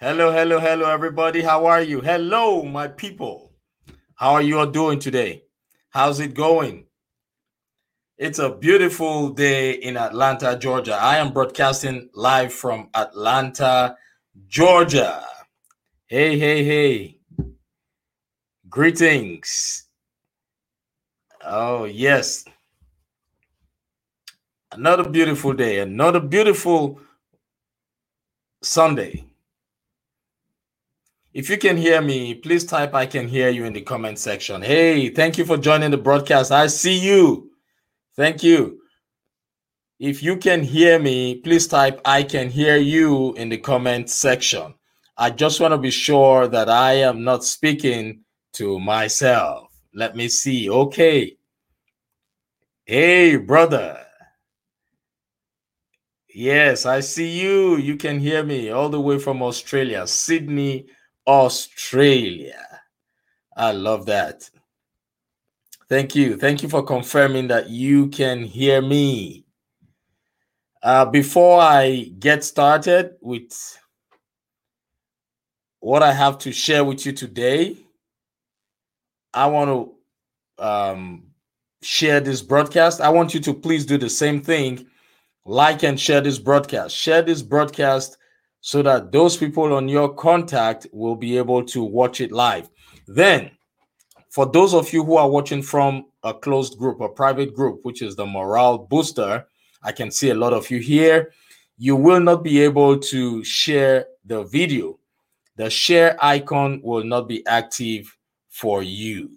Hello, hello, hello, everybody. How are you? Hello, my people. How are you all doing today? How's it going? It's a beautiful day in Atlanta, Georgia. I am broadcasting live from Atlanta, Georgia. Hey, hey, hey. Greetings. Oh, yes. Another beautiful day, another beautiful Sunday. If you can hear me, please type I can hear you in the comment section. Hey, thank you for joining the broadcast. I see you. Thank you. If you can hear me, please type I can hear you in the comment section. I just want to be sure that I am not speaking to myself. Let me see. Okay. Hey, brother. Yes, I see you. You can hear me all the way from Australia, Sydney, Australia. I love that. Thank you. Thank you for confirming that you can hear me. Uh, before I get started with what I have to share with you today, I want to um, share this broadcast. I want you to please do the same thing like and share this broadcast. Share this broadcast so that those people on your contact will be able to watch it live. Then, for those of you who are watching from a closed group, a private group, which is the Morale Booster, I can see a lot of you here. You will not be able to share the video. The share icon will not be active for you.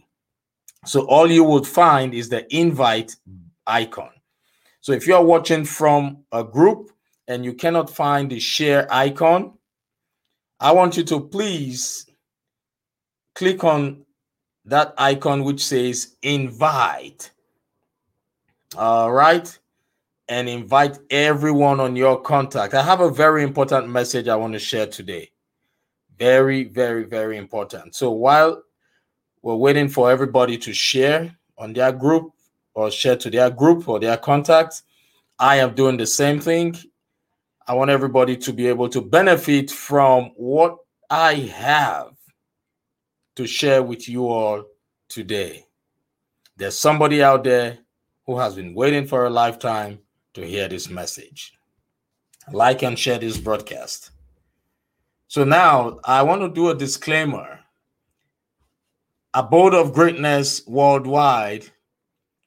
So all you would find is the invite icon. So if you are watching from a group, and you cannot find the share icon, I want you to please click on that icon which says invite. All right. And invite everyone on your contact. I have a very important message I want to share today. Very, very, very important. So while we're waiting for everybody to share on their group or share to their group or their contacts, I am doing the same thing I want everybody to be able to benefit from what I have to share with you all today. There's somebody out there who has been waiting for a lifetime to hear this message. Like and share this broadcast. So now I want to do a disclaimer. Abode of Greatness Worldwide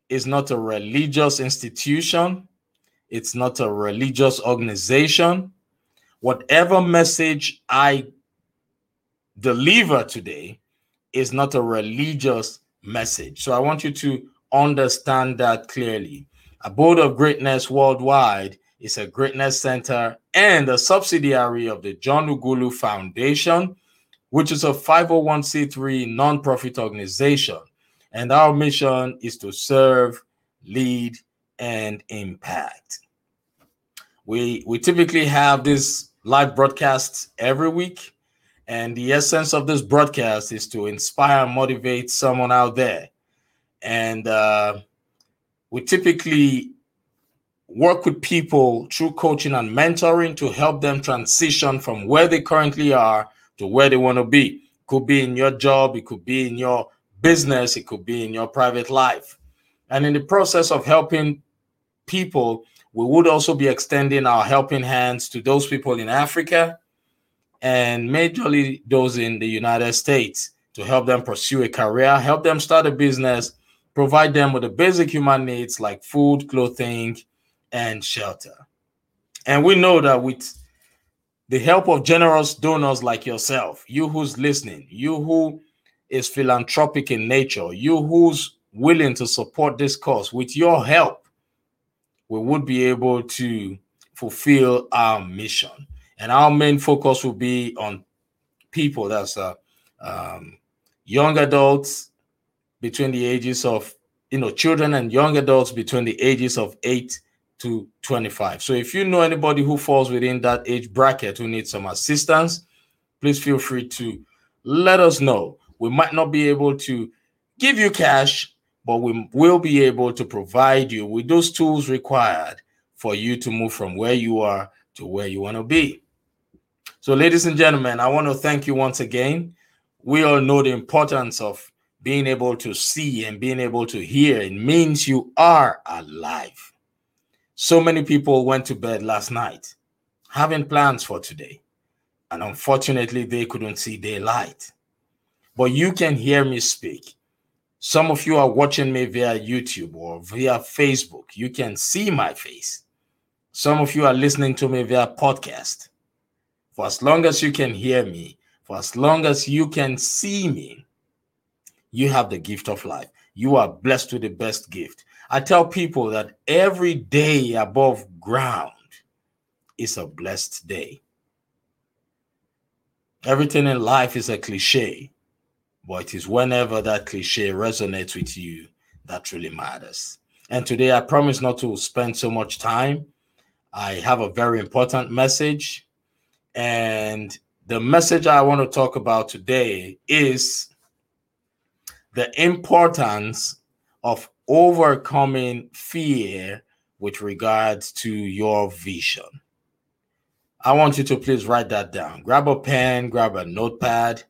is not a religious institution it's not a religious organization. Whatever message I deliver today is not a religious message. So I want you to understand that clearly. Abode of Greatness Worldwide is a greatness center and a subsidiary of the John Ughulu Foundation, which is a 501c3 nonprofit organization. And our mission is to serve, lead, and impact. We we typically have this live broadcasts every week, and the essence of this broadcast is to inspire and motivate someone out there. And uh, we typically work with people through coaching and mentoring to help them transition from where they currently are to where they want to be. Could be in your job, it could be in your business, it could be in your private life. And in the process of helping people we would also be extending our helping hands to those people in Africa and majorly those in the United States to help them pursue a career, help them start a business, provide them with the basic human needs like food, clothing, and shelter. And we know that with the help of generous donors like yourself, you who's listening, you who is philanthropic in nature, you who's willing to support this cause, with your help, we would be able to fulfill our mission. And our main focus will be on people that's uh, um, young adults between the ages of, you know, children and young adults between the ages of 8 to 25. So if you know anybody who falls within that age bracket who needs some assistance, please feel free to let us know. We might not be able to give you cash but we will be able to provide you with those tools required for you to move from where you are to where you want to be. So, ladies and gentlemen, I want to thank you once again. We all know the importance of being able to see and being able to hear. It means you are alive. So many people went to bed last night having plans for today, and unfortunately, they couldn't see daylight. But you can hear me speak. Some of you are watching me via YouTube or via Facebook. You can see my face. Some of you are listening to me via podcast. For as long as you can hear me, for as long as you can see me, you have the gift of life. You are blessed with the best gift. I tell people that every day above ground is a blessed day. Everything in life is a cliche, but it is whenever that cliche resonates with you that really matters. And today, I promise not to spend so much time. I have a very important message. And the message I want to talk about today is the importance of overcoming fear with regards to your vision. I want you to please write that down. Grab a pen, grab a notepad,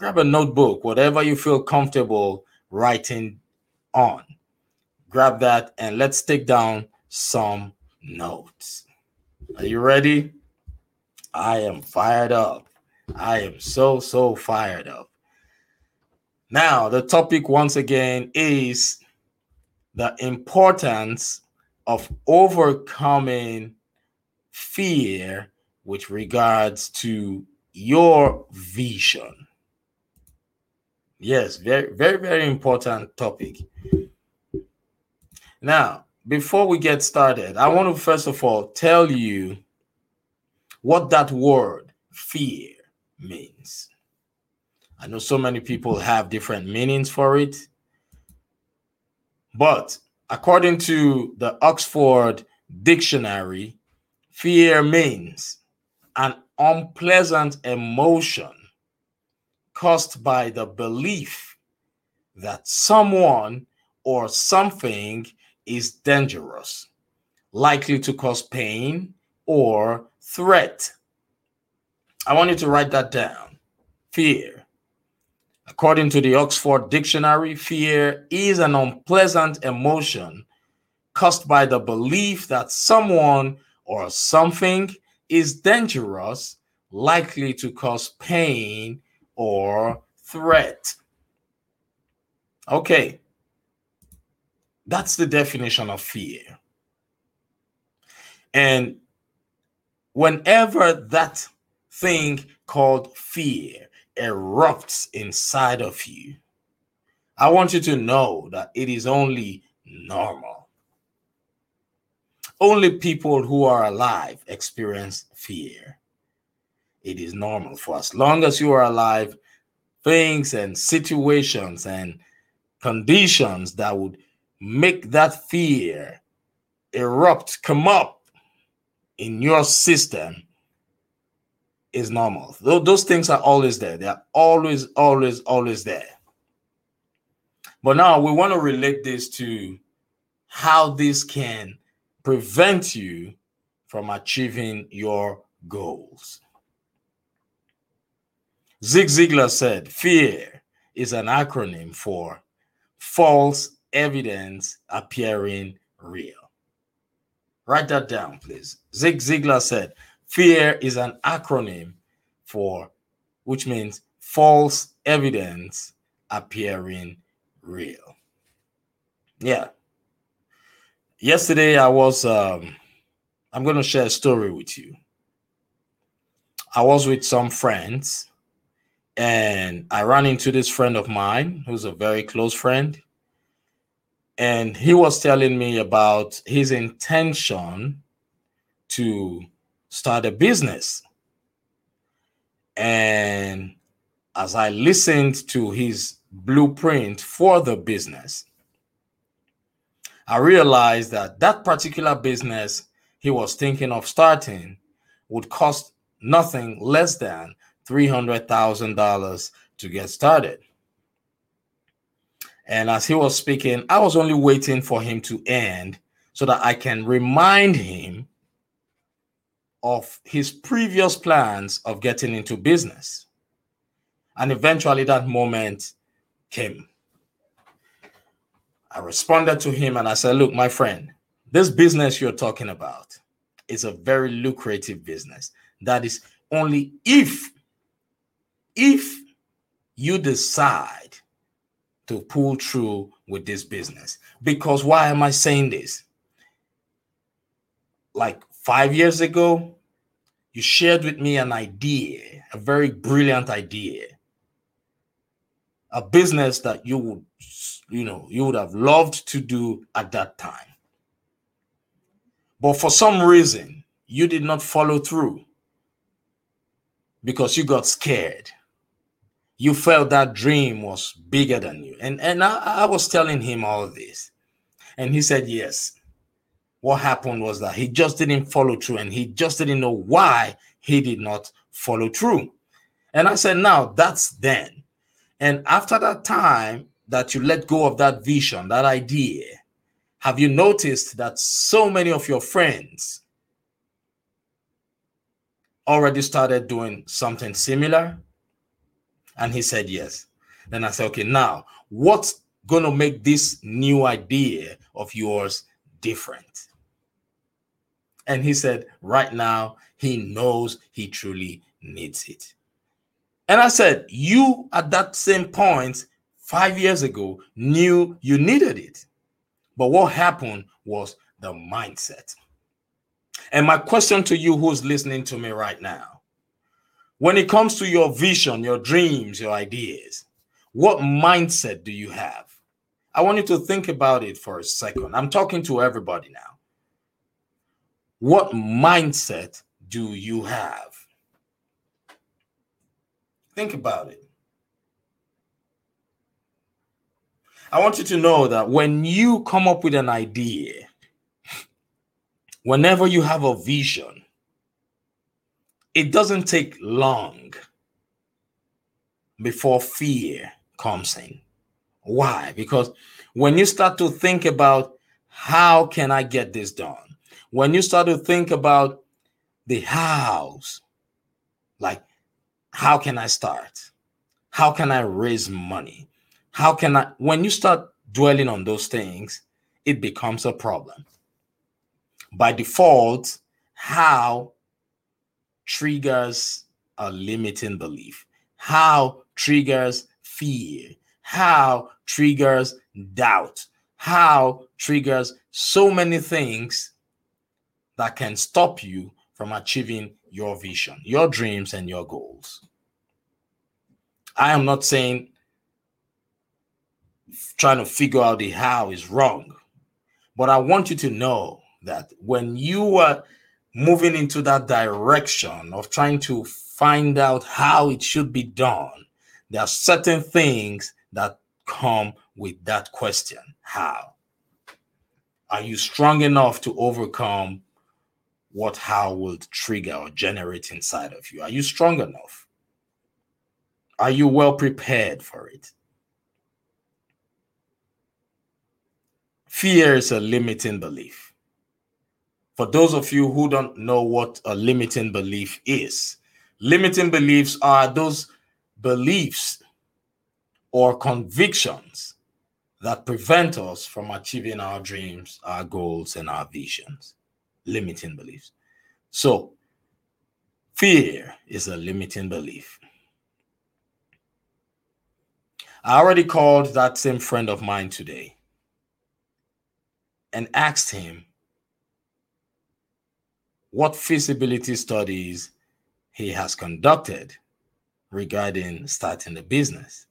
grab a notebook, whatever you feel comfortable writing on. Grab that and let's take down some notes. Are you ready? I am fired up. I am so, so fired up. Now, the topic once again is the importance of overcoming fear with regards to your vision. Yes, very, very, very important topic. Now, before we get started, I want to first of all tell you what that word fear means. I know so many people have different meanings for it. But according to the Oxford Dictionary, fear means an unpleasant emotion caused by the belief that someone or something is dangerous, likely to cause pain or threat. I want you to write that down. Fear According to the Oxford Dictionary, fear is an unpleasant emotion caused by the belief that someone or something is dangerous, likely to cause pain or threat. Okay, that's the definition of fear. And whenever that thing called fear erupts inside of you, I want you to know that it is only normal. Only people who are alive experience fear. It is normal for as long as you are alive, things and situations and conditions that would make that fear erupt, come up in your system is normal. Those things are always there. They are always, always, always there. But now we want to relate this to how this can prevent you from achieving your goals. Zig Ziglar said, Fear is an acronym for false evidence appearing real. Write that down, please. Zig Ziglar said, Fear is an acronym for, which means false evidence appearing real. Yeah. Yesterday, I was, um, I'm going to share a story with you. I was with some friends and I ran into this friend of mine who's a very close friend. And he was telling me about his intention to start a business. And as I listened to his blueprint for the business, I realized that that particular business he was thinking of starting would cost nothing less than $300,000 to get started. And as he was speaking, I was only waiting for him to end so that I can remind him of his previous plans of getting into business. And eventually that moment came. I responded to him and I said, Look, my friend, this business you're talking about is a very lucrative business. That is only if, if you decide to pull through with this business. Because why am I saying this? Like five years ago, you shared with me an idea, a very brilliant idea, a business that you would, you know, you would have loved to do at that time. But for some reason, you did not follow through because you got scared. You felt that dream was bigger than you. And, and I, I was telling him all this. And he said, Yes. What happened was that he just didn't follow through and he just didn't know why he did not follow through. And I said, Now that's then. And after that time that you let go of that vision, that idea, have you noticed that so many of your friends already started doing something similar? And he said, Yes. Then I said, Okay, now what's going to make this new idea of yours different? And he said, Right now, he knows he truly needs it. And I said, You at that same point, five years ago, knew you needed it. But what happened was the mindset. And my question to you who's listening to me right now when it comes to your vision, your dreams, your ideas, what mindset do you have? I want you to think about it for a second. I'm talking to everybody now. What mindset do you have? Think about it. I want you to know that when you come up with an idea, whenever you have a vision, it doesn't take long before fear comes in. Why? Because when you start to think about how can I get this done? When you start to think about the hows, like how can I start? How can I raise money? How can I when you start dwelling on those things, it becomes a problem by default, how triggers a limiting belief, how triggers fear, how triggers doubt, how triggers so many things that can stop you from achieving your vision, your dreams, and your goals. I am not saying trying to figure out the how is wrong, but I want you to know that when you are moving into that direction of trying to find out how it should be done, there are certain things that come with that question how? Are you strong enough to overcome what how will trigger or generate inside of you? Are you strong enough? Are you well prepared for it? Fear is a limiting belief for those of you who don't know what a limiting belief is, limiting beliefs are those beliefs or convictions that prevent us from achieving our dreams, our goals, and our visions. Limiting beliefs. So, fear is a limiting belief. I already called that same friend of mine today and asked him what feasibility studies he has conducted regarding starting the business.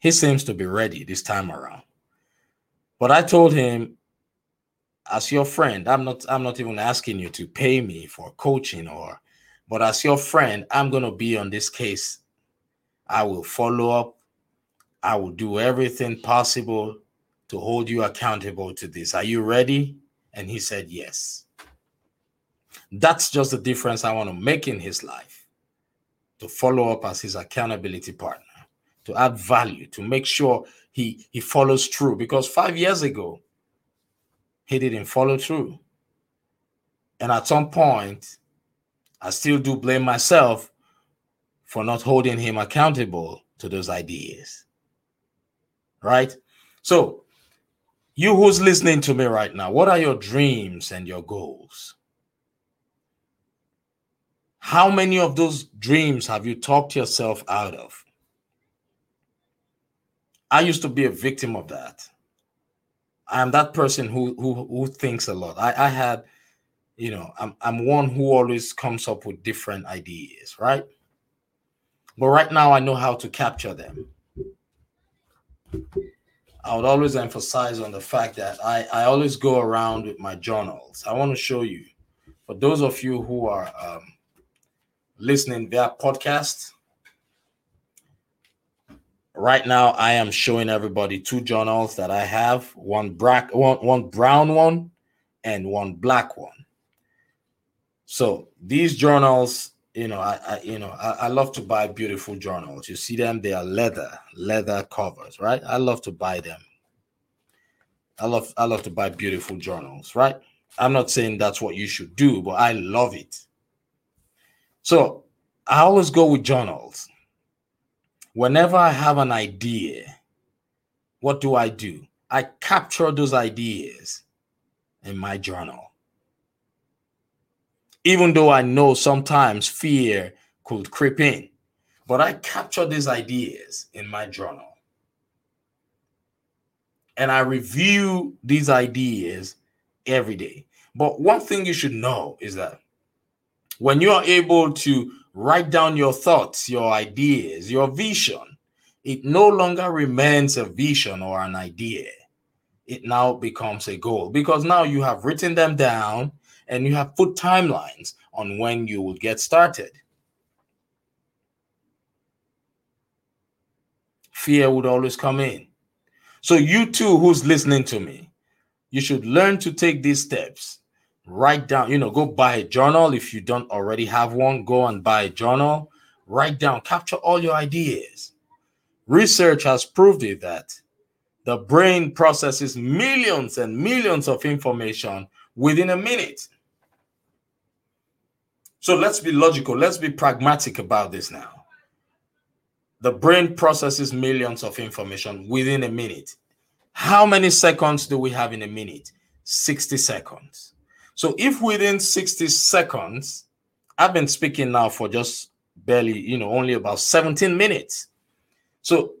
He seems to be ready this time around. But I told him, as your friend, I'm not I'm not even asking you to pay me for coaching or but as your friend, I'm going to be on this case. I will follow up. I will do everything possible to hold you accountable to this. Are you ready? And he said, Yes. That's just the difference I want to make in his life. To follow up as his accountability partner, to add value, to make sure he he follows through. Because five years ago, he didn't follow through. And at some point, I still do blame myself for not holding him accountable to those ideas. Right? So, you who's listening to me right now, what are your dreams and your goals? How many of those dreams have you talked yourself out of? I used to be a victim of that. I am that person who who, who thinks a lot. I, I had, you know, I'm I'm one who always comes up with different ideas, right? But right now I know how to capture them. I would always emphasize on the fact that I, I always go around with my journals. I want to show you, for those of you who are um, listening via podcast, right now I am showing everybody two journals that I have one black one, one brown one and one black one. So these journals you know, I, I you know, I, I, love to buy beautiful journals. You see them, they are leather, leather covers, right? I love to buy them. I love I love to buy beautiful journals, right? I'm not saying that's what you should do, but I love it. So I always go with journals. Whenever I have an idea, what do I do? I capture those ideas in my journal even though I know sometimes fear could creep in. But I capture these ideas in my journal. And I review these ideas every day. But one thing you should know is that when you are able to write down your thoughts, your ideas, your vision, it no longer remains a vision or an idea. It now becomes a goal because now you have written them down and you have put timelines on when you will get started. Fear would always come in. So, you too, who's listening to me, you should learn to take these steps. Write down, you know, go buy a journal. If you don't already have one, go and buy a journal. Write down, capture all your ideas. Research has proved it that the brain processes millions and millions of information within a minute. So let's be logical. Let's be pragmatic about this now. The brain processes millions of information within a minute. How many seconds do we have in a minute? 60 seconds. So if within 60 seconds, I've been speaking now for just barely, you know, only about 17 minutes. So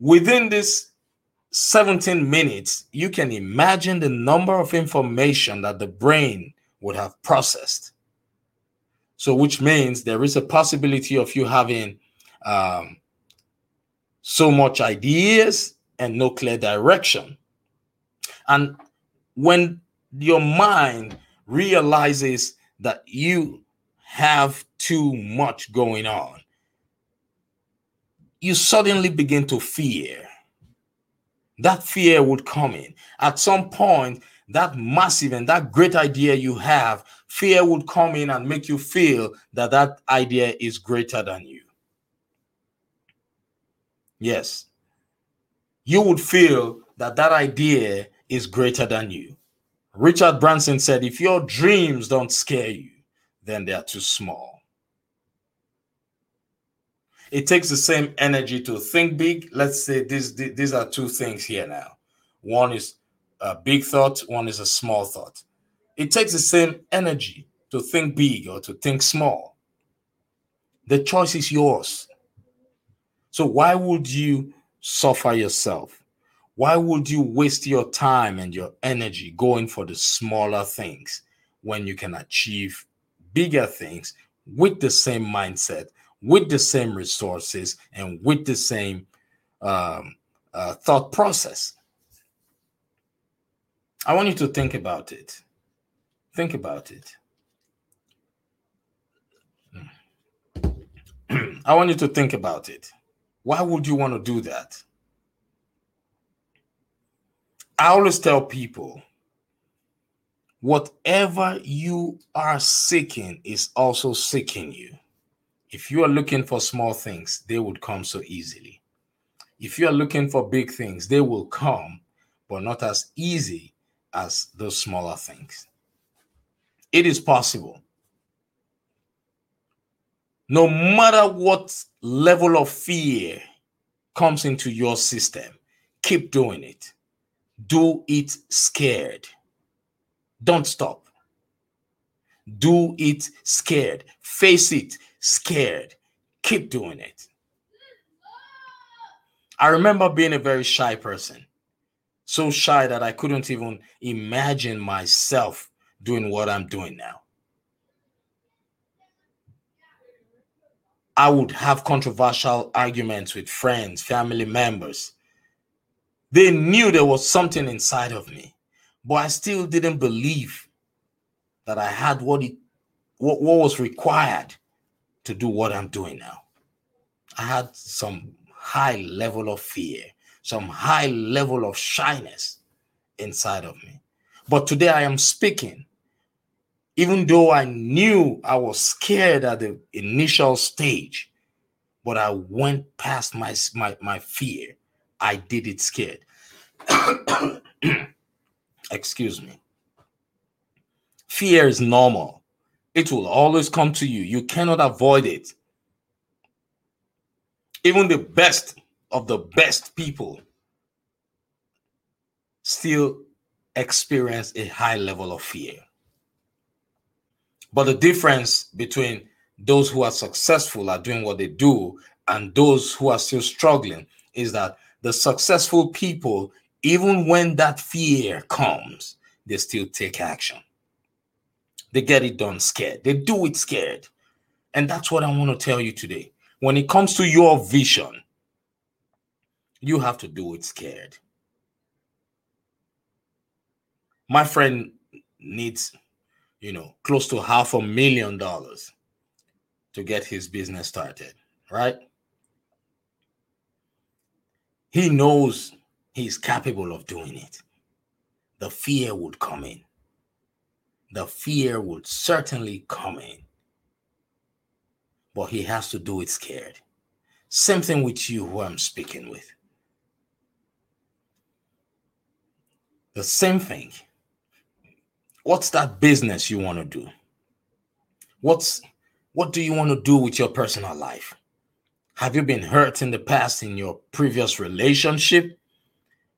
within this 17 minutes, you can imagine the number of information that the brain would have processed. So, which means there is a possibility of you having um, so much ideas and no clear direction. And when your mind realizes that you have too much going on, you suddenly begin to fear. That fear would come in. At some point, that massive and that great idea you have, fear would come in and make you feel that that idea is greater than you. Yes. You would feel that that idea is greater than you. Richard Branson said, if your dreams don't scare you, then they are too small. It takes the same energy to think big. Let's say these, these are two things here now. One is a big thought, one is a small thought. It takes the same energy to think big or to think small. The choice is yours. So, why would you suffer yourself? Why would you waste your time and your energy going for the smaller things when you can achieve bigger things with the same mindset, with the same resources, and with the same um, uh, thought process? I want you to think about it. Think about it. I want you to think about it. Why would you want to do that? I always tell people whatever you are seeking is also seeking you. If you are looking for small things, they would come so easily. If you are looking for big things, they will come, but not as easy as those smaller things. It is possible. No matter what level of fear comes into your system, keep doing it. Do it scared. Don't stop. Do it scared. Face it scared. Keep doing it. I remember being a very shy person. So shy that I couldn't even imagine myself doing what I'm doing now. I would have controversial arguments with friends, family members. They knew there was something inside of me, but I still didn't believe that I had what it what, what was required to do what I'm doing now. I had some high level of fear, some high level of shyness inside of me. But today I am speaking, even though I knew I was scared at the initial stage, but I went past my, my, my fear. I did it scared. Excuse me. Fear is normal. It will always come to you. You cannot avoid it. Even the best of the best people still experience a high level of fear. But the difference between those who are successful at doing what they do and those who are still struggling is that the successful people, even when that fear comes, they still take action. They get it done scared. They do it scared. And that's what I want to tell you today. When it comes to your vision, you have to do it scared. My friend needs, you know, close to half a million dollars to get his business started, right? He knows he's capable of doing it. The fear would come in. The fear would certainly come in but he has to do it scared. Same thing with you, who I'm speaking with. The same thing. What's that business you want to do? What's what do you want to do with your personal life? Have you been hurt in the past in your previous relationship?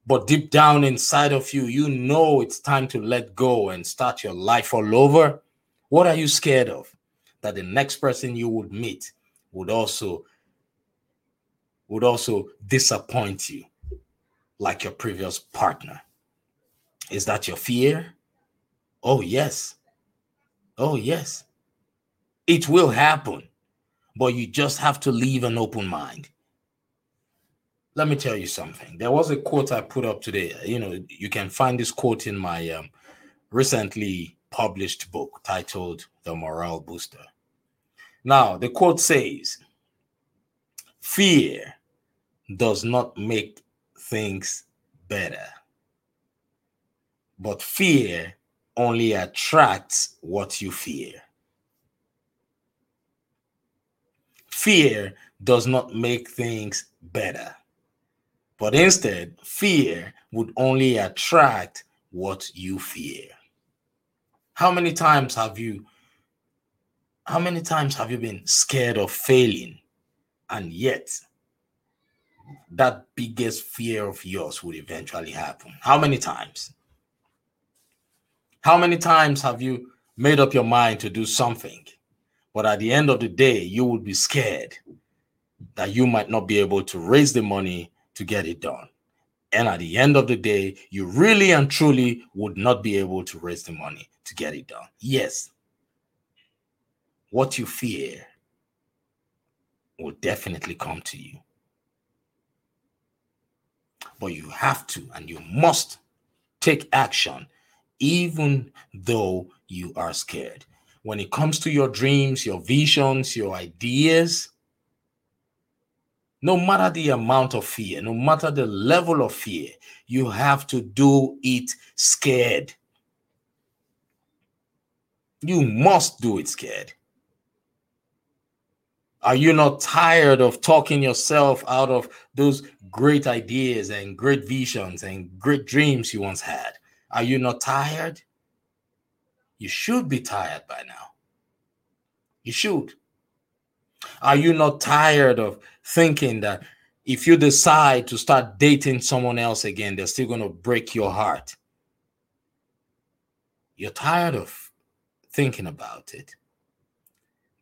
But deep down inside of you, you know it's time to let go and start your life all over. What are you scared of? that the next person you would meet would also would also disappoint you like your previous partner is that your fear oh yes oh yes it will happen but you just have to leave an open mind. Let me tell you something. There was a quote i put up today. You know you can find this quote in my um, recently published book titled the morale booster. Now, the quote says, Fear does not make things better, but fear only attracts what you fear. Fear does not make things better, but instead, fear would only attract what you fear. How many times have you how many times have you been scared of failing? And yet, that biggest fear of yours would eventually happen. How many times? How many times have you made up your mind to do something, but at the end of the day, you would be scared that you might not be able to raise the money to get it done? And at the end of the day, you really and truly would not be able to raise the money to get it done. Yes, what you fear will definitely come to you. But you have to and you must take action, even though you are scared. When it comes to your dreams, your visions, your ideas, no matter the amount of fear, no matter the level of fear, you have to do it scared. You must do it scared. Are you not tired of talking yourself out of those great ideas and great visions and great dreams you once had? Are you not tired? You should be tired by now. You should. Are you not tired of thinking that if you decide to start dating someone else again, they're still going to break your heart? You're tired of thinking about it.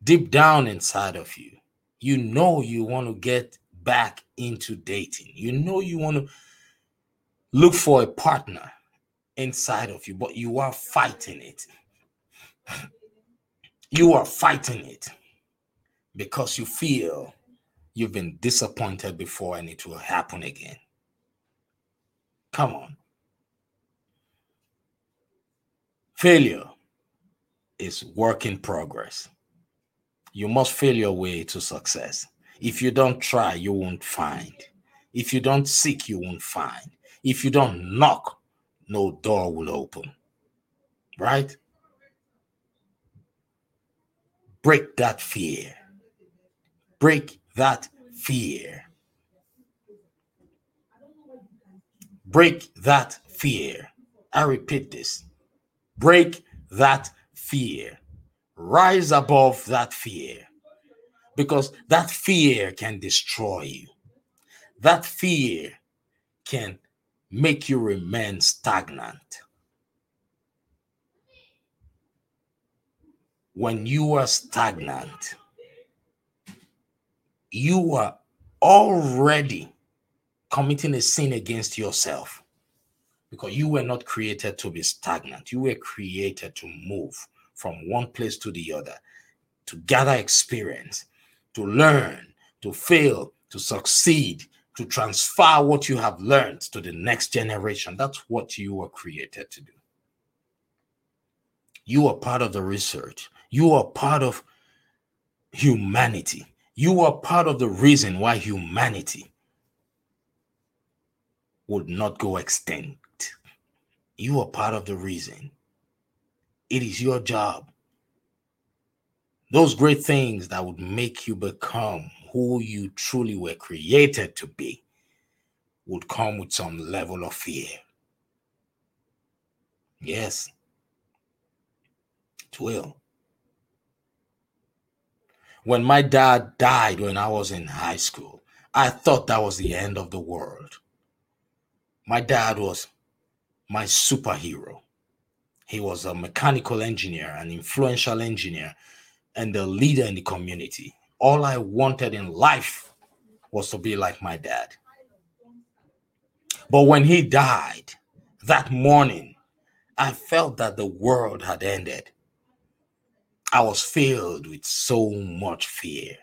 Deep down inside of you, you know you want to get back into dating. You know you want to look for a partner inside of you, but you are fighting it. You are fighting it because you feel you've been disappointed before and it will happen again. Come on. Failure is work in progress. You must fail your way to success. If you don't try, you won't find. If you don't seek, you won't find. If you don't knock, no door will open. Right? Break that fear. Break that fear. Break that fear. I repeat this. Break that fear. Rise above that fear. Because that fear can destroy you. That fear can make you remain stagnant. When you are stagnant, you are already committing a sin against yourself because you were not created to be stagnant. You were created to move from one place to the other, to gather experience, to learn, to fail, to succeed, to transfer what you have learned to the next generation. That's what you were created to do. You are part of the research. You are part of humanity. You are part of the reason why humanity would not go extinct. You are part of the reason. It is your job. Those great things that would make you become who you truly were created to be would come with some level of fear. Yes, it will. When my dad died when I was in high school, I thought that was the end of the world. My dad was my superhero. He was a mechanical engineer, an influential engineer, and a leader in the community. All I wanted in life was to be like my dad. But when he died that morning, I felt that the world had ended. I was filled with so much fear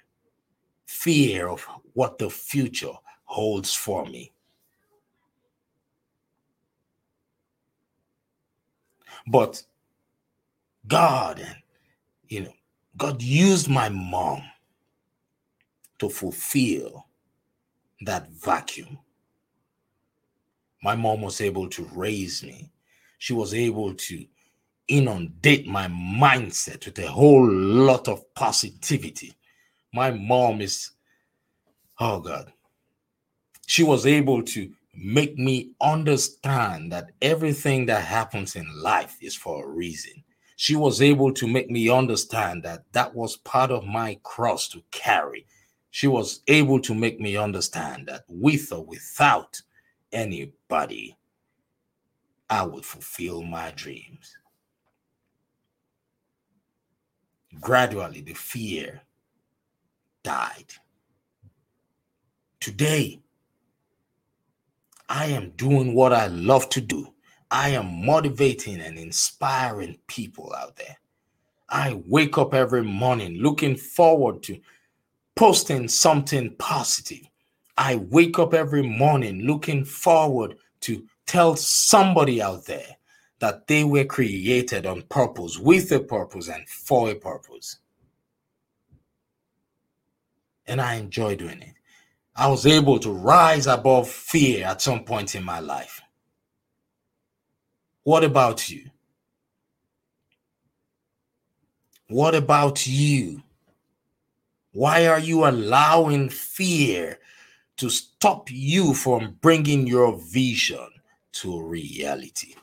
fear of what the future holds for me. But God, you know, God used my mom to fulfill that vacuum. My mom was able to raise me. She was able to inundate my mindset with a whole lot of positivity. My mom is, oh God, she was able to make me understand that everything that happens in life is for a reason. She was able to make me understand that that was part of my cross to carry. She was able to make me understand that with or without anybody, I would fulfill my dreams. Gradually, the fear died. Today, I am doing what I love to do. I am motivating and inspiring people out there. I wake up every morning looking forward to posting something positive. I wake up every morning looking forward to tell somebody out there that they were created on purpose, with a purpose, and for a purpose. And I enjoy doing it. I was able to rise above fear at some point in my life. What about you? What about you? Why are you allowing fear to stop you from bringing your vision to reality?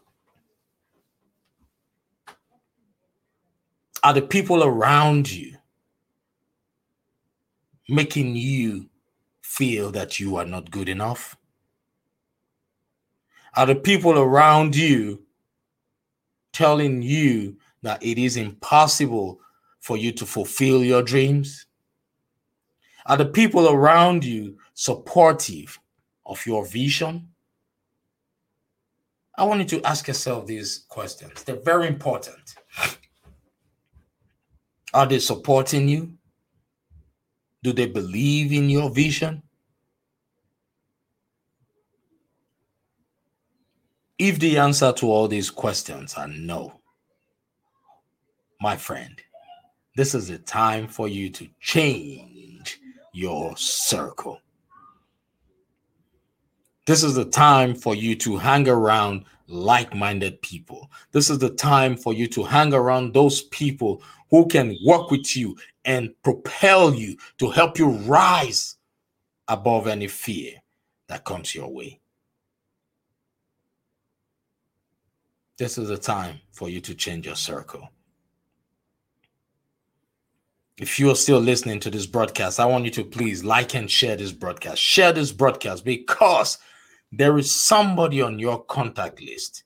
Are the people around you making you feel that you are not good enough? Are the people around you telling you that it is impossible for you to fulfill your dreams? Are the people around you supportive of your vision? I want you to ask yourself these questions. They're very important. Are they supporting you? Do they believe in your vision? If the answer to all these questions are no, my friend, this is the time for you to change your circle. This is the time for you to hang around like minded people. This is the time for you to hang around those people who can work with you and propel you to help you rise above any fear that comes your way. This is the time for you to change your circle. If you are still listening to this broadcast, I want you to please like and share this broadcast. Share this broadcast because there is somebody on your contact list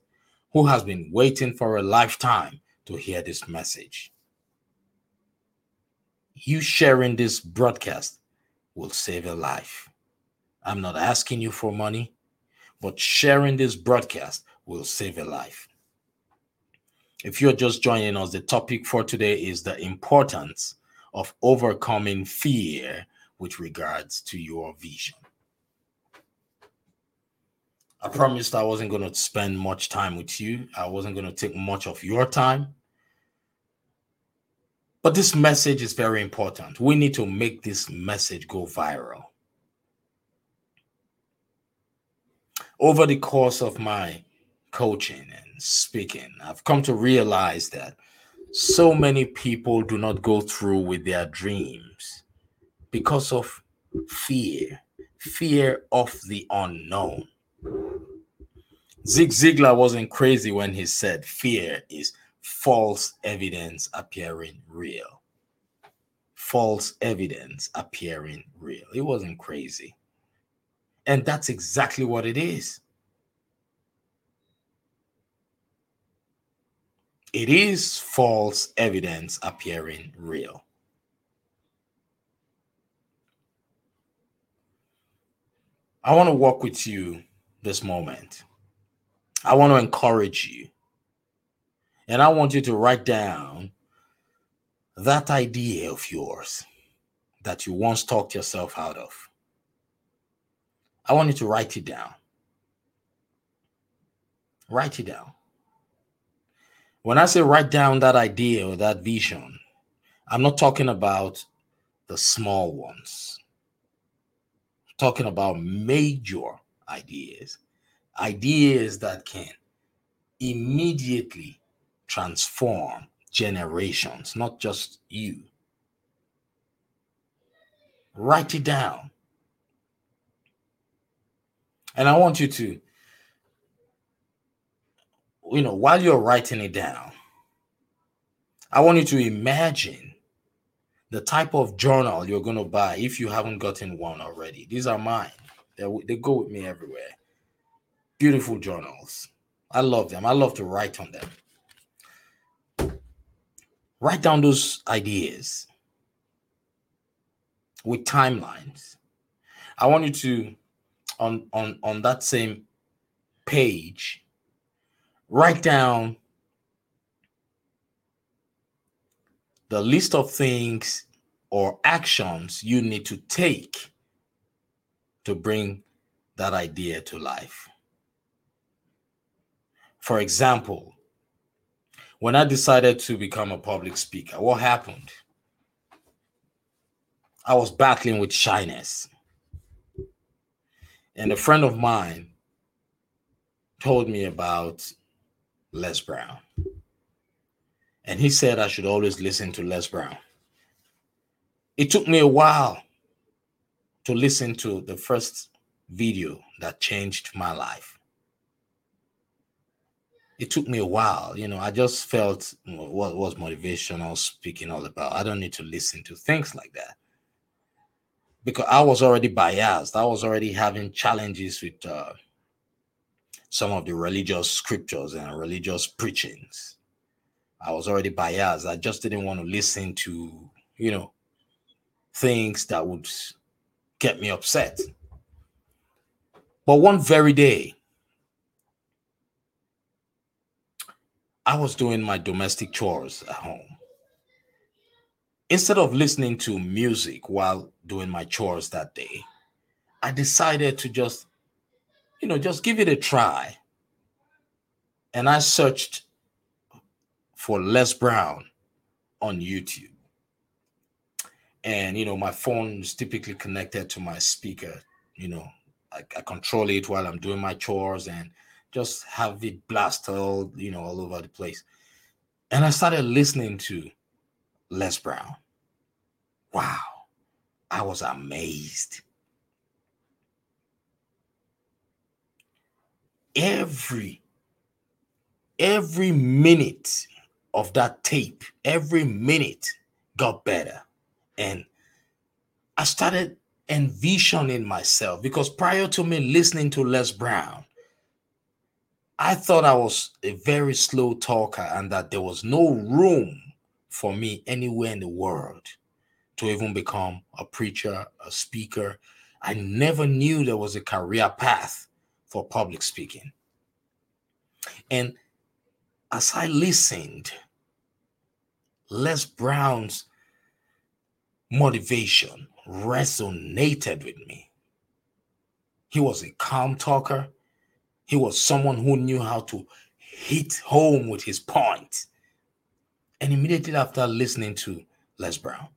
who has been waiting for a lifetime to hear this message. You sharing this broadcast will save a life. I'm not asking you for money, but sharing this broadcast will save a life. If you're just joining us, the topic for today is the importance of overcoming fear with regards to your vision. I promised I wasn't going to spend much time with you. I wasn't going to take much of your time. But this message is very important. We need to make this message go viral. Over the course of my coaching and speaking, I've come to realize that so many people do not go through with their dreams because of fear, fear of the unknown. Zig Ziglar wasn't crazy when he said fear is false evidence appearing real. False evidence appearing real. It wasn't crazy. And that's exactly what it is. It is false evidence appearing real. I want to walk with you this moment. I want to encourage you. And I want you to write down that idea of yours that you once talked yourself out of. I want you to write it down. Write it down. When I say write down that idea or that vision, I'm not talking about the small ones. I'm talking about major ideas, ideas that can immediately transform generations, not just you. Write it down. And I want you to you know, while you're writing it down, I want you to imagine the type of journal you're going to buy if you haven't gotten one already. These are mine. They, they go with me everywhere. Beautiful journals. I love them. I love to write on them. Write down those ideas with timelines. I want you to on on on that same page write down the list of things or actions you need to take to bring that idea to life. For example, when I decided to become a public speaker, what happened? I was battling with shyness. And a friend of mine told me about Les Brown. And he said I should always listen to Les Brown. It took me a while to listen to the first video that changed my life. It took me a while. You know, I just felt what was motivational speaking all about. I don't need to listen to things like that because I was already biased. I was already having challenges with uh, some of the religious scriptures and religious preachings. I was already biased. I just didn't want to listen to, you know, things that would get me upset. But one very day, I was doing my domestic chores at home. Instead of listening to music while doing my chores that day, I decided to just, you know, just give it a try. And I searched for Les Brown on YouTube. And, you know, my phone is typically connected to my speaker. You know, I, I control it while I'm doing my chores and just have it blast all you know all over the place. And i started listening to les brown. Wow. I was amazed. Every every minute of that tape every minute got better. And i started envisioning myself because prior to me listening to les brown I thought I was a very slow talker and that there was no room for me anywhere in the world to even become a preacher, a speaker. I never knew there was a career path for public speaking. And as I listened, Les Brown's motivation resonated with me. He was a calm talker he was someone who knew how to hit home with his point. And immediately after listening to Les Brown,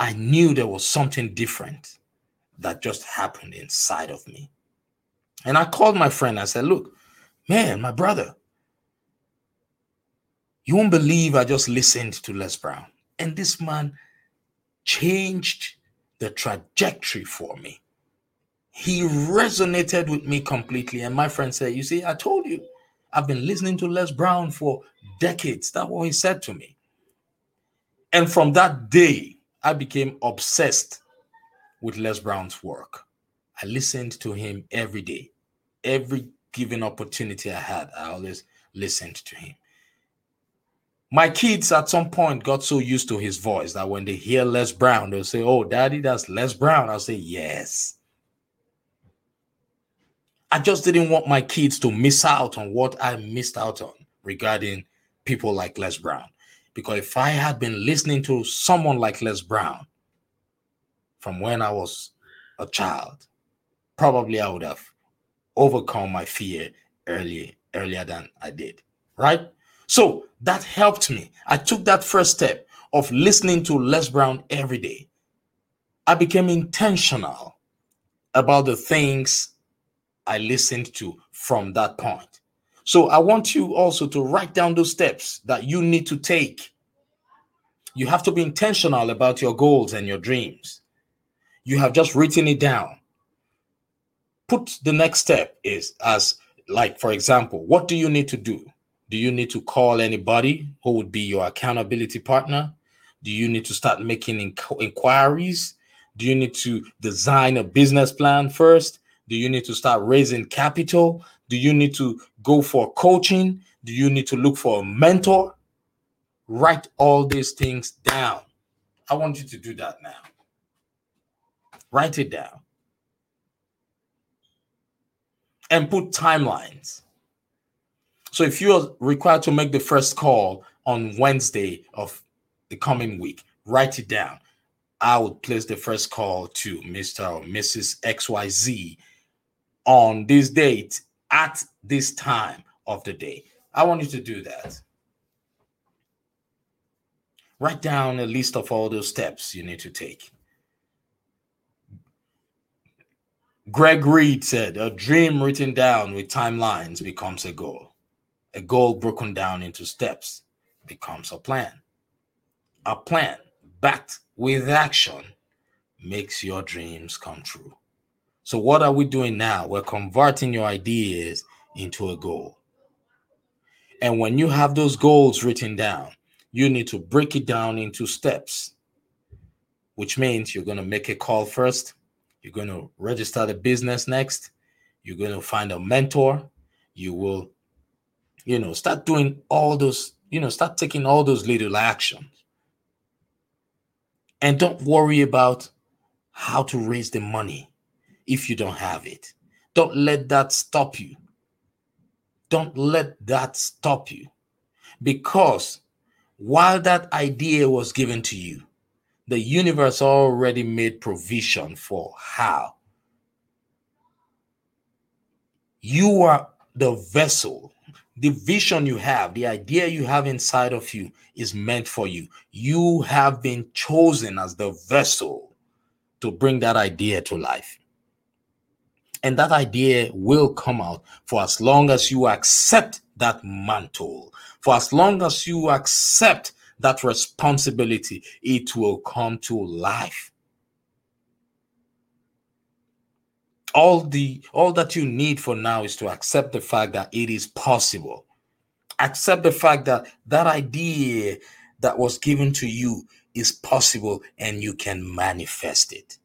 I knew there was something different that just happened inside of me. And I called my friend. I said, Look, man, my brother, you won't believe I just listened to Les Brown. And this man changed the trajectory for me he resonated with me completely. And my friend said, You see, I told you, I've been listening to Les Brown for decades. That's what he said to me. And from that day, I became obsessed with Les Brown's work. I listened to him every day. Every given opportunity I had, I always listened to him. My kids at some point got so used to his voice that when they hear Les Brown, they'll say, Oh, daddy, that's Les Brown. I'll say, Yes. I just didn't want my kids to miss out on what I missed out on regarding people like Les Brown. Because if I had been listening to someone like Les Brown from when I was a child, probably I would have overcome my fear early, earlier than I did. Right? So that helped me. I took that first step of listening to Les Brown every day. I became intentional about the things I listened to from that point. So I want you also to write down those steps that you need to take. You have to be intentional about your goals and your dreams. You have just written it down. Put the next step is as like for example, what do you need to do? Do you need to call anybody who would be your accountability partner? Do you need to start making inquiries? Do you need to design a business plan first? Do you need to start raising capital? Do you need to go for coaching? Do you need to look for a mentor? Write all these things down. I want you to do that now. Write it down. And put timelines. So if you're required to make the first call on Wednesday of the coming week, write it down. I would place the first call to Mr. or Mrs. XYZ on this date at this time of the day. I want you to do that. Write down a list of all those steps you need to take. Greg Reid said, A dream written down with timelines becomes a goal. A goal broken down into steps becomes a plan. A plan backed with action makes your dreams come true. So, what are we doing now? We're converting your ideas into a goal. And when you have those goals written down, you need to break it down into steps, which means you're going to make a call first, you're going to register the business next, you're going to find a mentor, you will, you know, start doing all those, you know, start taking all those little actions. And don't worry about how to raise the money if you don't have it. Don't let that stop you. Don't let that stop you. Because while that idea was given to you, the universe already made provision for how. You are the vessel. The vision you have, the idea you have inside of you is meant for you. You have been chosen as the vessel to bring that idea to life. And that idea will come out for as long as you accept that mantle. For as long as you accept that responsibility, it will come to life. All the all that you need for now is to accept the fact that it is possible. Accept the fact that that idea that was given to you is possible and you can manifest it.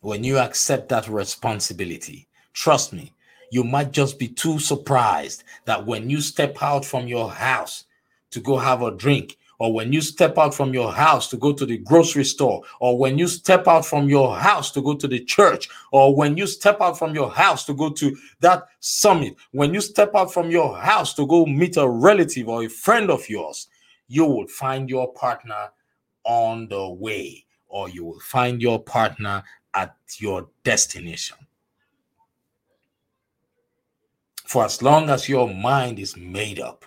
When you accept that responsibility, trust me, you might just be too surprised that when you step out from your house to go have a drink, or when you step out from your house to go to the grocery store, or when you step out from your house to go to the church, or when you step out from your house to go to that summit, when you step out from your house to go meet a relative or a friend of yours, you will find your partner on the way, or you will find your partner at your destination. For as long as your mind is made up,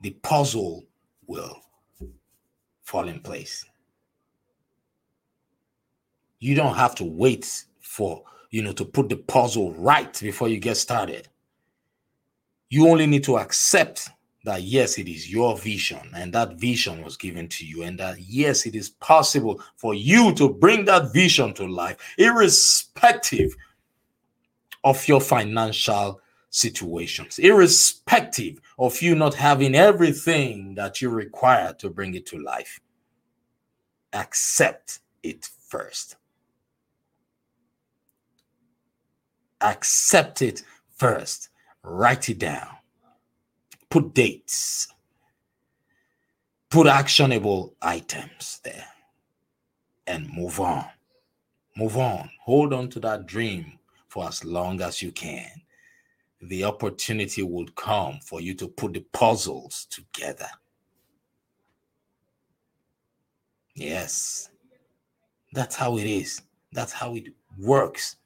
the puzzle will fall in place. You don't have to wait for, you know, to put the puzzle right before you get started. You only need to accept that yes, it is your vision and that vision was given to you, and that yes, it is possible for you to bring that vision to life, irrespective of your financial situations, irrespective of you not having everything that you require to bring it to life. Accept it first. Accept it first. Write it down put dates, put actionable items there, and move on. Move on. Hold on to that dream for as long as you can. The opportunity will come for you to put the puzzles together. Yes, that's how it is. That's how it works.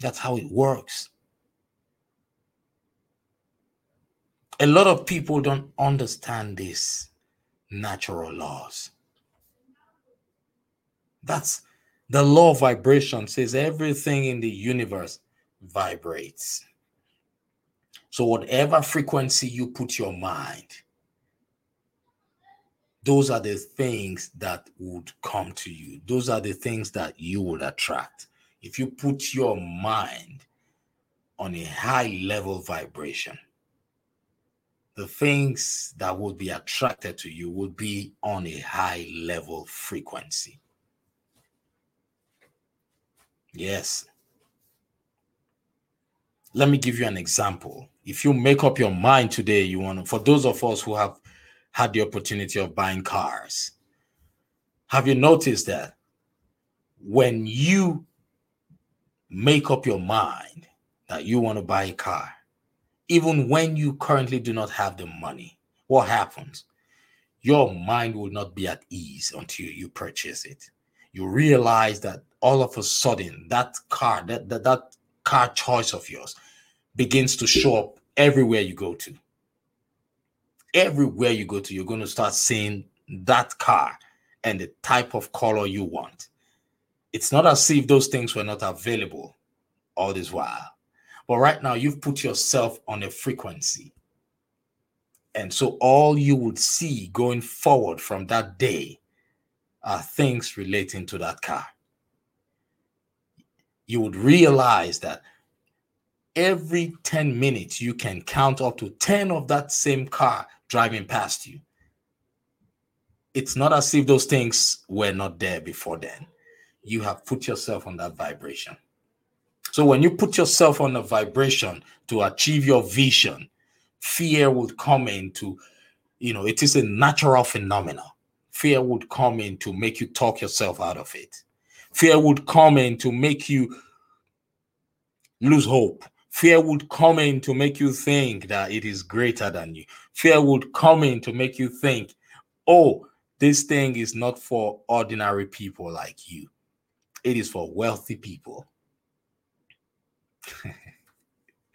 That's how it works. A lot of people don't understand these natural laws. That's the law of vibration says everything in the universe vibrates. So, whatever frequency you put your mind, those are the things that would come to you. Those are the things that you would attract. If you put your mind on a high level vibration, the things that would be attracted to you would be on a high level frequency. Yes. Let me give you an example. If you make up your mind today, you want to, for those of us who have had the opportunity of buying cars, have you noticed that when you make up your mind that you want to buy a car, even when you currently do not have the money, what happens? Your mind will not be at ease until you purchase it. You realize that all of a sudden that car, that, that, that car choice of yours begins to show up everywhere you go to. Everywhere you go to, you're going to start seeing that car and the type of color you want. It's not as if those things were not available all this while but right now, you've put yourself on a frequency. And so all you would see going forward from that day are things relating to that car. you would realize that every 10 minutes you can count up to 10 of that same car driving past you. It's not as if those things were not there before then. You have put yourself on that vibration. So when you put yourself on a vibration to achieve your vision, fear would come in to, you know, it is a natural phenomenon. Fear would come in to make you talk yourself out of it. Fear would come in to make you lose hope. Fear would come in to make you think that it is greater than you. Fear would come in to make you think, oh, this thing is not for ordinary people like you, it is for wealthy people.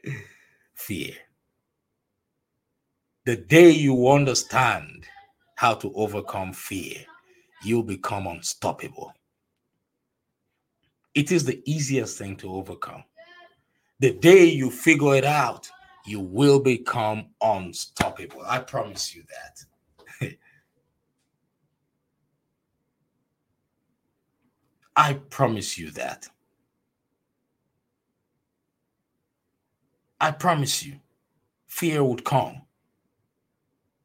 Fear. The day you understand how to overcome fear, you'll become unstoppable. It is the easiest thing to overcome. The day you figure it out, you will become unstoppable. I promise you that. I promise you that. I promise you, fear would come.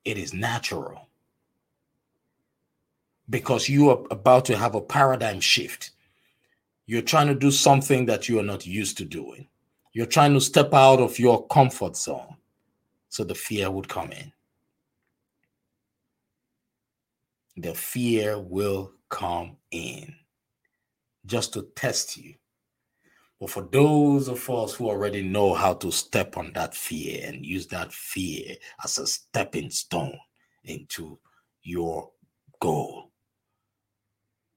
It is natural because you are about to have a paradigm shift. You're trying to do something that you are not used to doing. You're trying to step out of your comfort zone. So the fear would come in. The fear will come in just to test you. But for those of us who already know how to step on that fear and use that fear as a stepping stone into your goal,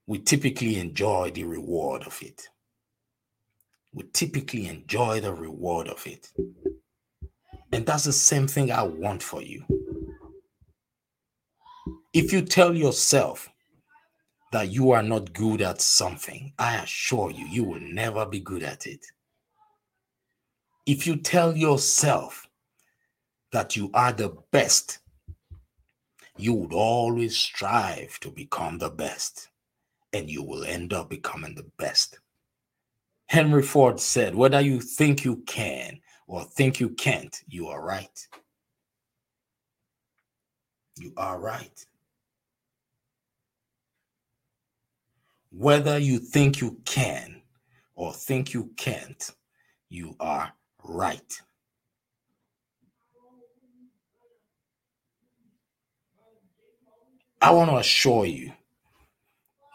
we typically enjoy the reward of it. We typically enjoy the reward of it. And that's the same thing I want for you. If you tell yourself that you are not good at something, I assure you, you will never be good at it. If you tell yourself that you are the best, you would always strive to become the best and you will end up becoming the best. Henry Ford said, Whether you think you can or think you can't, you are right. You are right. Whether you think you can or think you can't, you are right. I want to assure you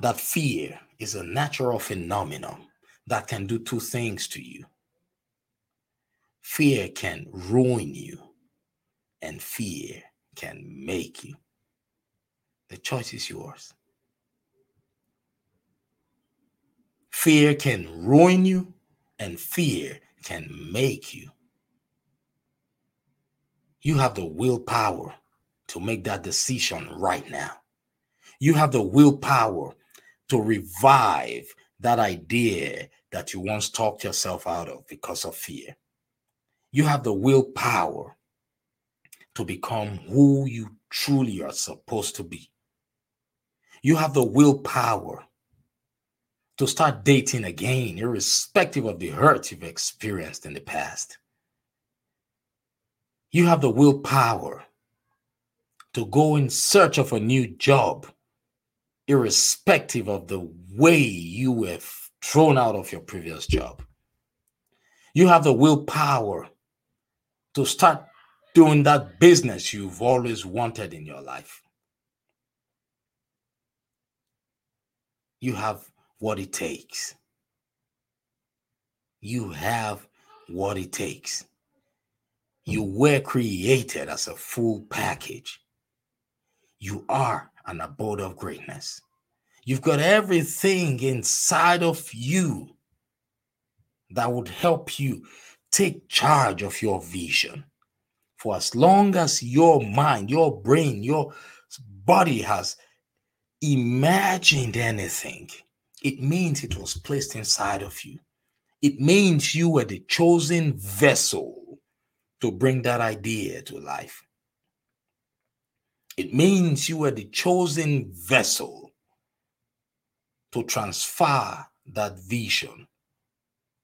that fear is a natural phenomenon that can do two things to you. Fear can ruin you, and fear can make you. The choice is yours. Fear can ruin you, and fear can make you. You have the willpower to make that decision right now. You have the willpower to revive that idea that you once talked yourself out of because of fear. You have the willpower to become who you truly are supposed to be. You have the willpower to start dating again, irrespective of the hurt you've experienced in the past. You have the willpower to go in search of a new job irrespective of the way you were thrown out of your previous job. You have the willpower to start doing that business you've always wanted in your life. You have what it takes. You have what it takes. You were created as a full package. You are an abode of greatness. You've got everything inside of you that would help you take charge of your vision. For as long as your mind, your brain, your body has imagined anything, it means it was placed inside of you. It means you were the chosen vessel to bring that idea to life. It means you were the chosen vessel to transfer that vision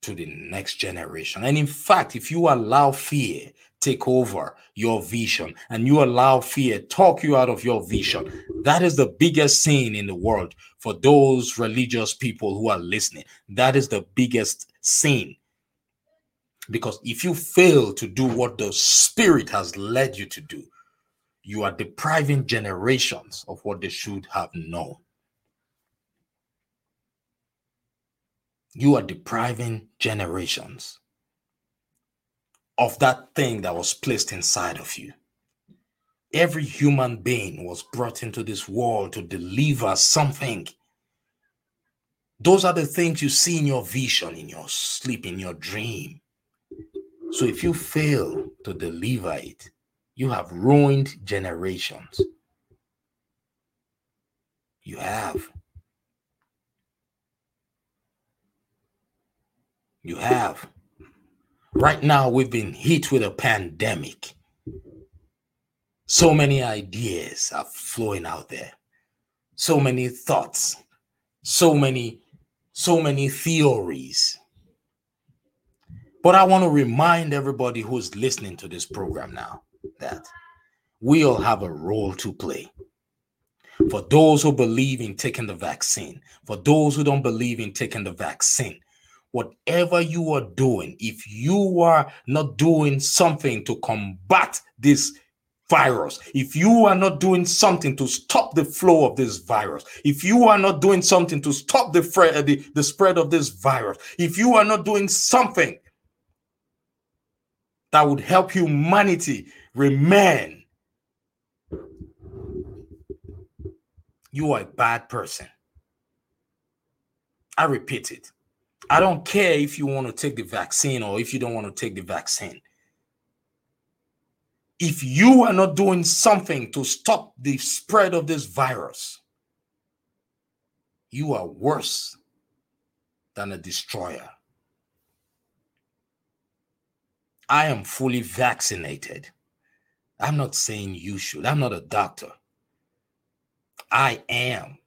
to the next generation. And in fact, if you allow fear take over your vision and you allow fear talk you out of your vision, that is the biggest sin in the world for those religious people who are listening. That is the biggest sin. Because if you fail to do what the Spirit has led you to do, you are depriving generations of what they should have known. You are depriving generations of that thing that was placed inside of you. Every human being was brought into this world to deliver something. Those are the things you see in your vision, in your sleep, in your dream. So if you fail to deliver it, you have ruined generations. You have. You have. Right now, we've been hit with a pandemic. So many ideas are flowing out there. So many thoughts. So many, so many theories. But I want to remind everybody who's listening to this program now that we all have a role to play. For those who believe in taking the vaccine, for those who don't believe in taking the vaccine, whatever you are doing, if you are not doing something to combat this virus, if you are not doing something to stop the flow of this virus, if you are not doing something to stop the, fre- uh, the, the spread of this virus, if you are not doing something that would help humanity remain, you are a bad person. I repeat it. I don't care if you want to take the vaccine or if you don't want to take the vaccine. If you are not doing something to stop the spread of this virus, you are worse than a destroyer. I am fully vaccinated. I'm not saying you should. I'm not a doctor. I am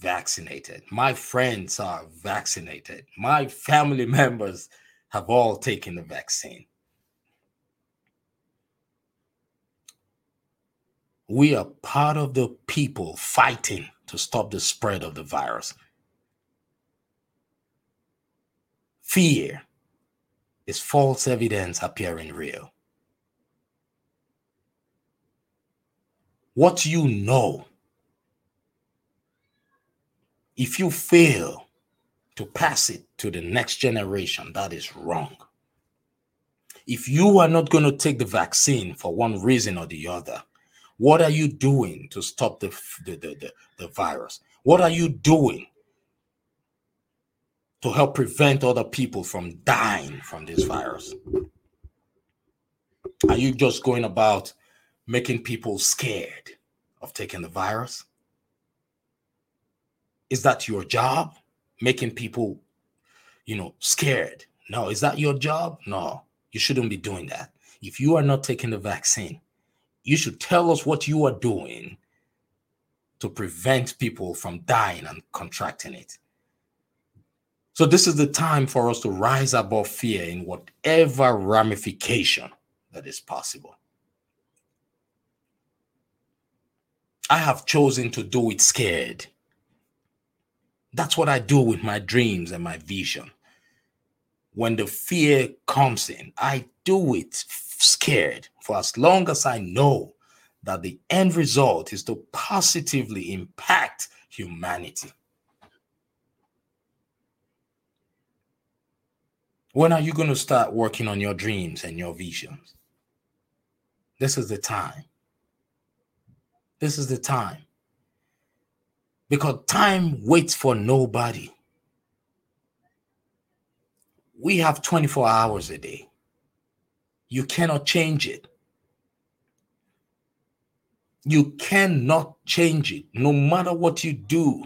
vaccinated. My friends are vaccinated. My family members have all taken the vaccine. We are part of the people fighting to stop the spread of the virus. Fear is false evidence appearing real. What you know if you fail to pass it to the next generation, that is wrong. If you are not going to take the vaccine for one reason or the other, what are you doing to stop the, the, the, the, the virus? What are you doing to help prevent other people from dying from this virus? Are you just going about making people scared of taking the virus? Is that your job? Making people, you know, scared. No, is that your job? No, you shouldn't be doing that. If you are not taking the vaccine, you should tell us what you are doing to prevent people from dying and contracting it. So, this is the time for us to rise above fear in whatever ramification that is possible. I have chosen to do it scared. That's what I do with my dreams and my vision. When the fear comes in, I do it scared for as long as I know that the end result is to positively impact humanity. When are you going to start working on your dreams and your visions? This is the time. This is the time because time waits for nobody. We have 24 hours a day. You cannot change it. You cannot change it no matter what you do.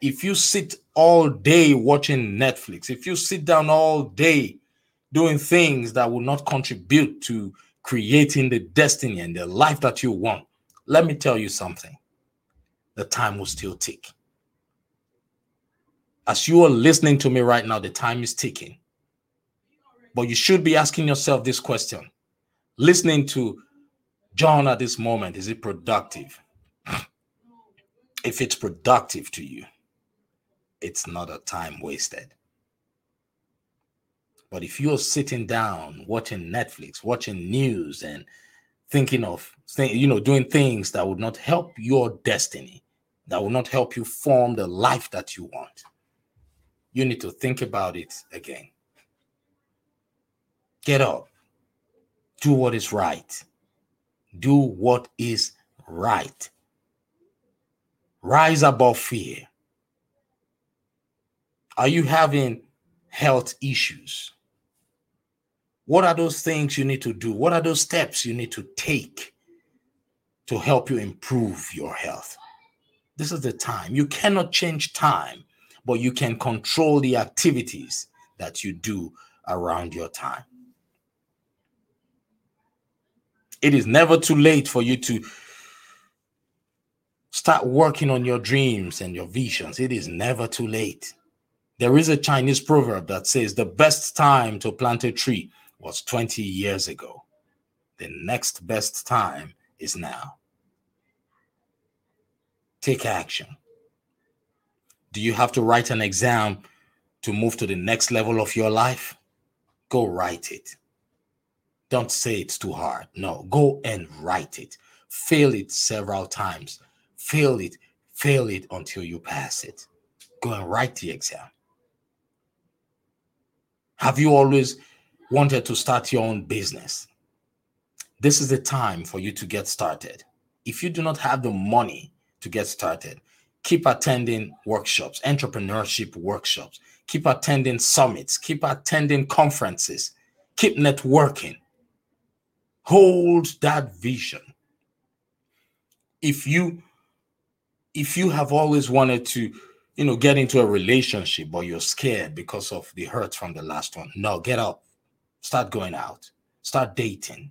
If you sit all day watching Netflix, if you sit down all day doing things that will not contribute to creating the destiny and the life that you want, let me tell you something the time will still tick. As you are listening to me right now, the time is ticking. But you should be asking yourself this question listening to John at this moment, is it productive? If it's productive to you, it's not a time wasted. But if you're sitting down watching Netflix, watching news, and thinking of you know doing things that would not help your destiny, that will not help you form the life that you want, you need to think about it again. Get up. Do what is right. Do what is right. Rise above fear. Are you having health issues? What are those things you need to do? What are those steps you need to take to help you improve your health? This is the time. You cannot change time, but you can control the activities that you do around your time. It is never too late for you to start working on your dreams and your visions. It is never too late. There is a Chinese proverb that says the best time to plant a tree was 20 years ago. The next best time is now. Take action. Do you have to write an exam to move to the next level of your life? Go write it. Don't say it's too hard. No, go and write it. Fail it several times. Fail it, fail it until you pass it. Go and write the exam. Have you always wanted to start your own business, this is the time for you to get started. If you do not have the money to get started, keep attending workshops, entrepreneurship workshops, keep attending summits, keep attending conferences, keep networking. Hold that vision. If you if you have always wanted to you know get into a relationship but you're scared because of the hurt from the last one no get up Start going out. Start dating.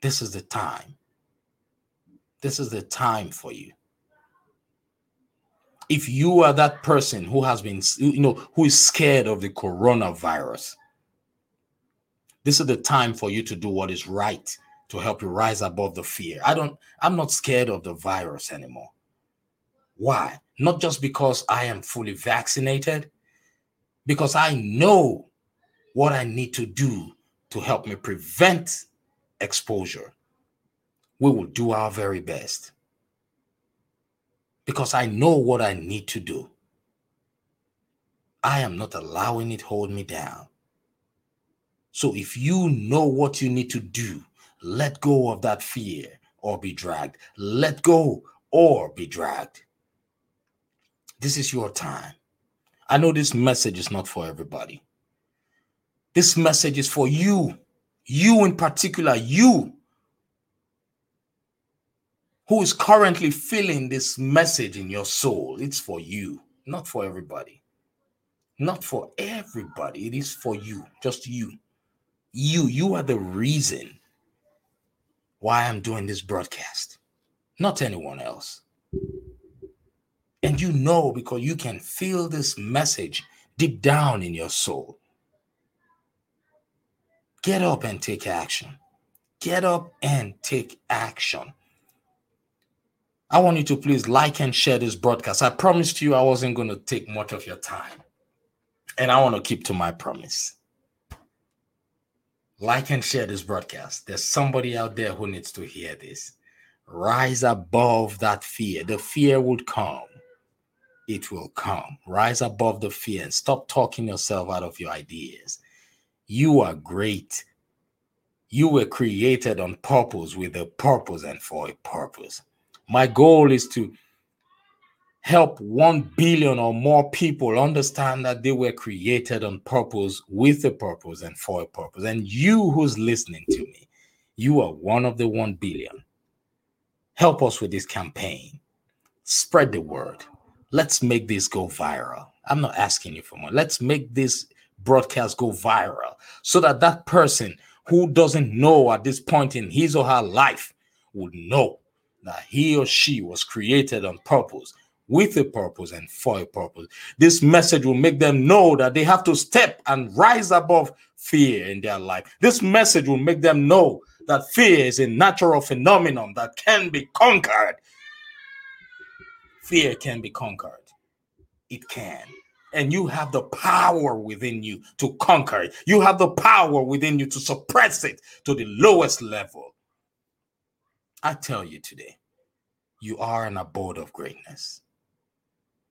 This is the time. This is the time for you. If you are that person who has been, you know, who is scared of the coronavirus, this is the time for you to do what is right to help you rise above the fear. I don't, I'm not scared of the virus anymore. Why? Not just because I am fully vaccinated, because I know what I need to do to help me prevent exposure, we will do our very best. Because I know what I need to do. I am not allowing it hold me down. So if you know what you need to do, let go of that fear or be dragged. Let go or be dragged. This is your time. I know this message is not for everybody. This message is for you, you in particular, you who is currently feeling this message in your soul. It's for you, not for everybody. Not for everybody. It is for you, just you. You, you are the reason why I'm doing this broadcast, not anyone else. And you know because you can feel this message deep down in your soul. Get up and take action. Get up and take action. I want you to please like and share this broadcast. I promised you I wasn't going to take much of your time. And I want to keep to my promise. Like and share this broadcast. There's somebody out there who needs to hear this. Rise above that fear. The fear would come. It will come. Rise above the fear and stop talking yourself out of your ideas. You are great. You were created on purpose with a purpose and for a purpose. My goal is to help 1 billion or more people understand that they were created on purpose with a purpose and for a purpose. And you who's listening to me, you are one of the 1 billion. Help us with this campaign. Spread the word. Let's make this go viral. I'm not asking you for more. Let's make this broadcast go viral so that that person who doesn't know at this point in his or her life would know that he or she was created on purpose with a purpose and for a purpose. This message will make them know that they have to step and rise above fear in their life. This message will make them know that fear is a natural phenomenon that can be conquered. Fear can be conquered. It can. And you have the power within you to conquer it. You have the power within you to suppress it to the lowest level. I tell you today, you are an abode of greatness.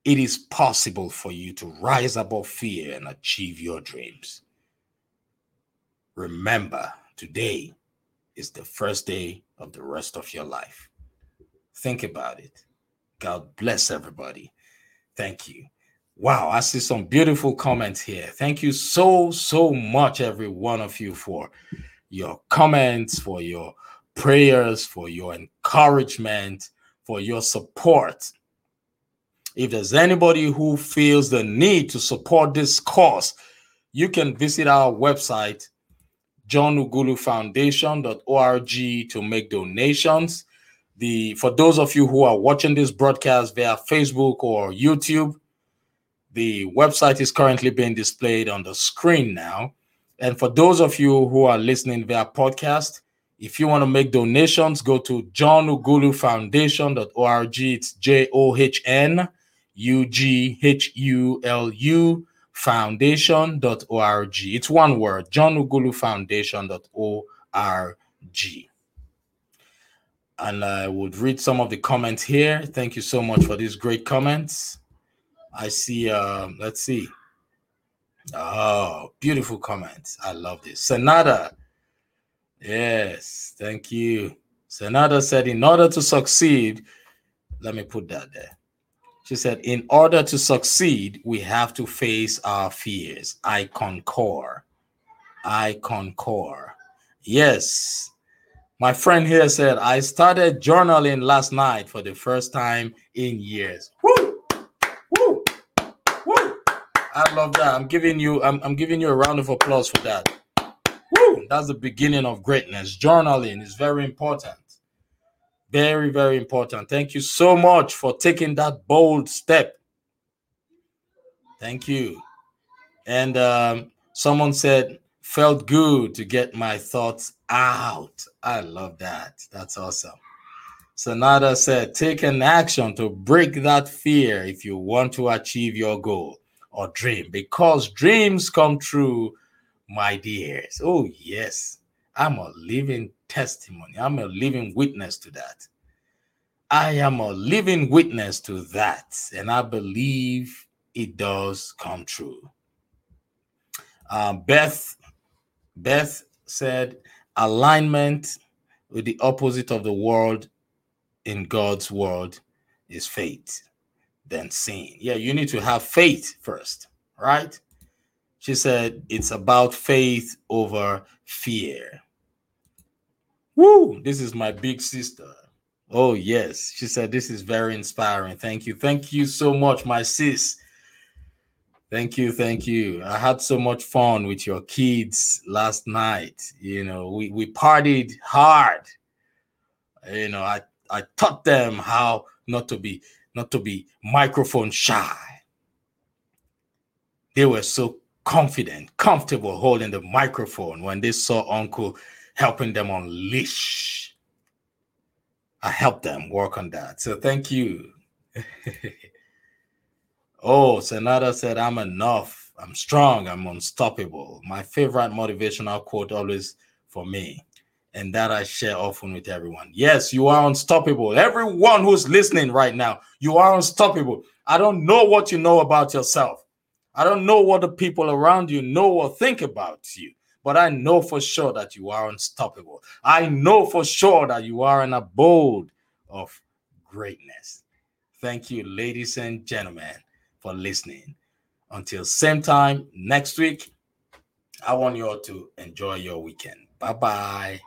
It is possible for you to rise above fear and achieve your dreams. Remember, today is the first day of the rest of your life. Think about it. God bless everybody. Thank you. Wow, I see some beautiful comments here. Thank you so, so much, every one of you, for your comments, for your prayers, for your encouragement, for your support. If there's anybody who feels the need to support this cause, you can visit our website, johnughulufoundation.org, to make donations. The for those of you who are watching this broadcast via Facebook or YouTube, the website is currently being displayed on the screen now. And for those of you who are listening via podcast, if you want to make donations, go to johnughulufoundation.org. It's J O H N U G H U L U foundation.org. It's one word, johnughulufoundation.org. And I would read some of the comments here. Thank you so much for these great comments. I see, um, let's see. Oh, beautiful comments. I love this. Senada. Yes, thank you. Senada said, in order to succeed, let me put that there. She said, in order to succeed, we have to face our fears. I concur. I concur. Yes. My friend here said, I started journaling last night for the first time in years. Woo! Woo! Woo! I love that. I'm giving you, I'm, I'm giving you a round of applause for that. Woo! That's the beginning of greatness. Journaling is very important. Very, very important. Thank you so much for taking that bold step. Thank you. And um, someone said, felt good to get my thoughts out. I love that. That's awesome. Senada said, take an action to break that fear if you want to achieve your goal or dream, because dreams come true, my dears. Oh, yes. I'm a living testimony. I'm a living witness to that. I am a living witness to that, and I believe it does come true. Uh, Beth, Beth said, alignment with the opposite of the world in God's world is faith, then seeing. Yeah, you need to have faith first, right? She said it's about faith over fear. Woo! This is my big sister. Oh, yes. She said, This is very inspiring. Thank you. Thank you so much, my sis. Thank you. Thank you. I had so much fun with your kids last night. You know, we, we partied hard. You know, I, I taught them how not to be not to be microphone shy. They were so confident, comfortable holding the microphone when they saw uncle helping them unleash. I help them work on that. So thank you. oh, Senada said, I'm enough. I'm strong. I'm unstoppable. My favorite motivational quote always for me. And that I share often with everyone. Yes, you are unstoppable. Everyone who's listening right now, you are unstoppable. I don't know what you know about yourself. I don't know what the people around you know or think about you but I know for sure that you are unstoppable. I know for sure that you are an abode of greatness. Thank you, ladies and gentlemen, for listening. Until same time next week, I want you all to enjoy your weekend. Bye-bye.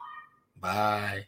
Bye.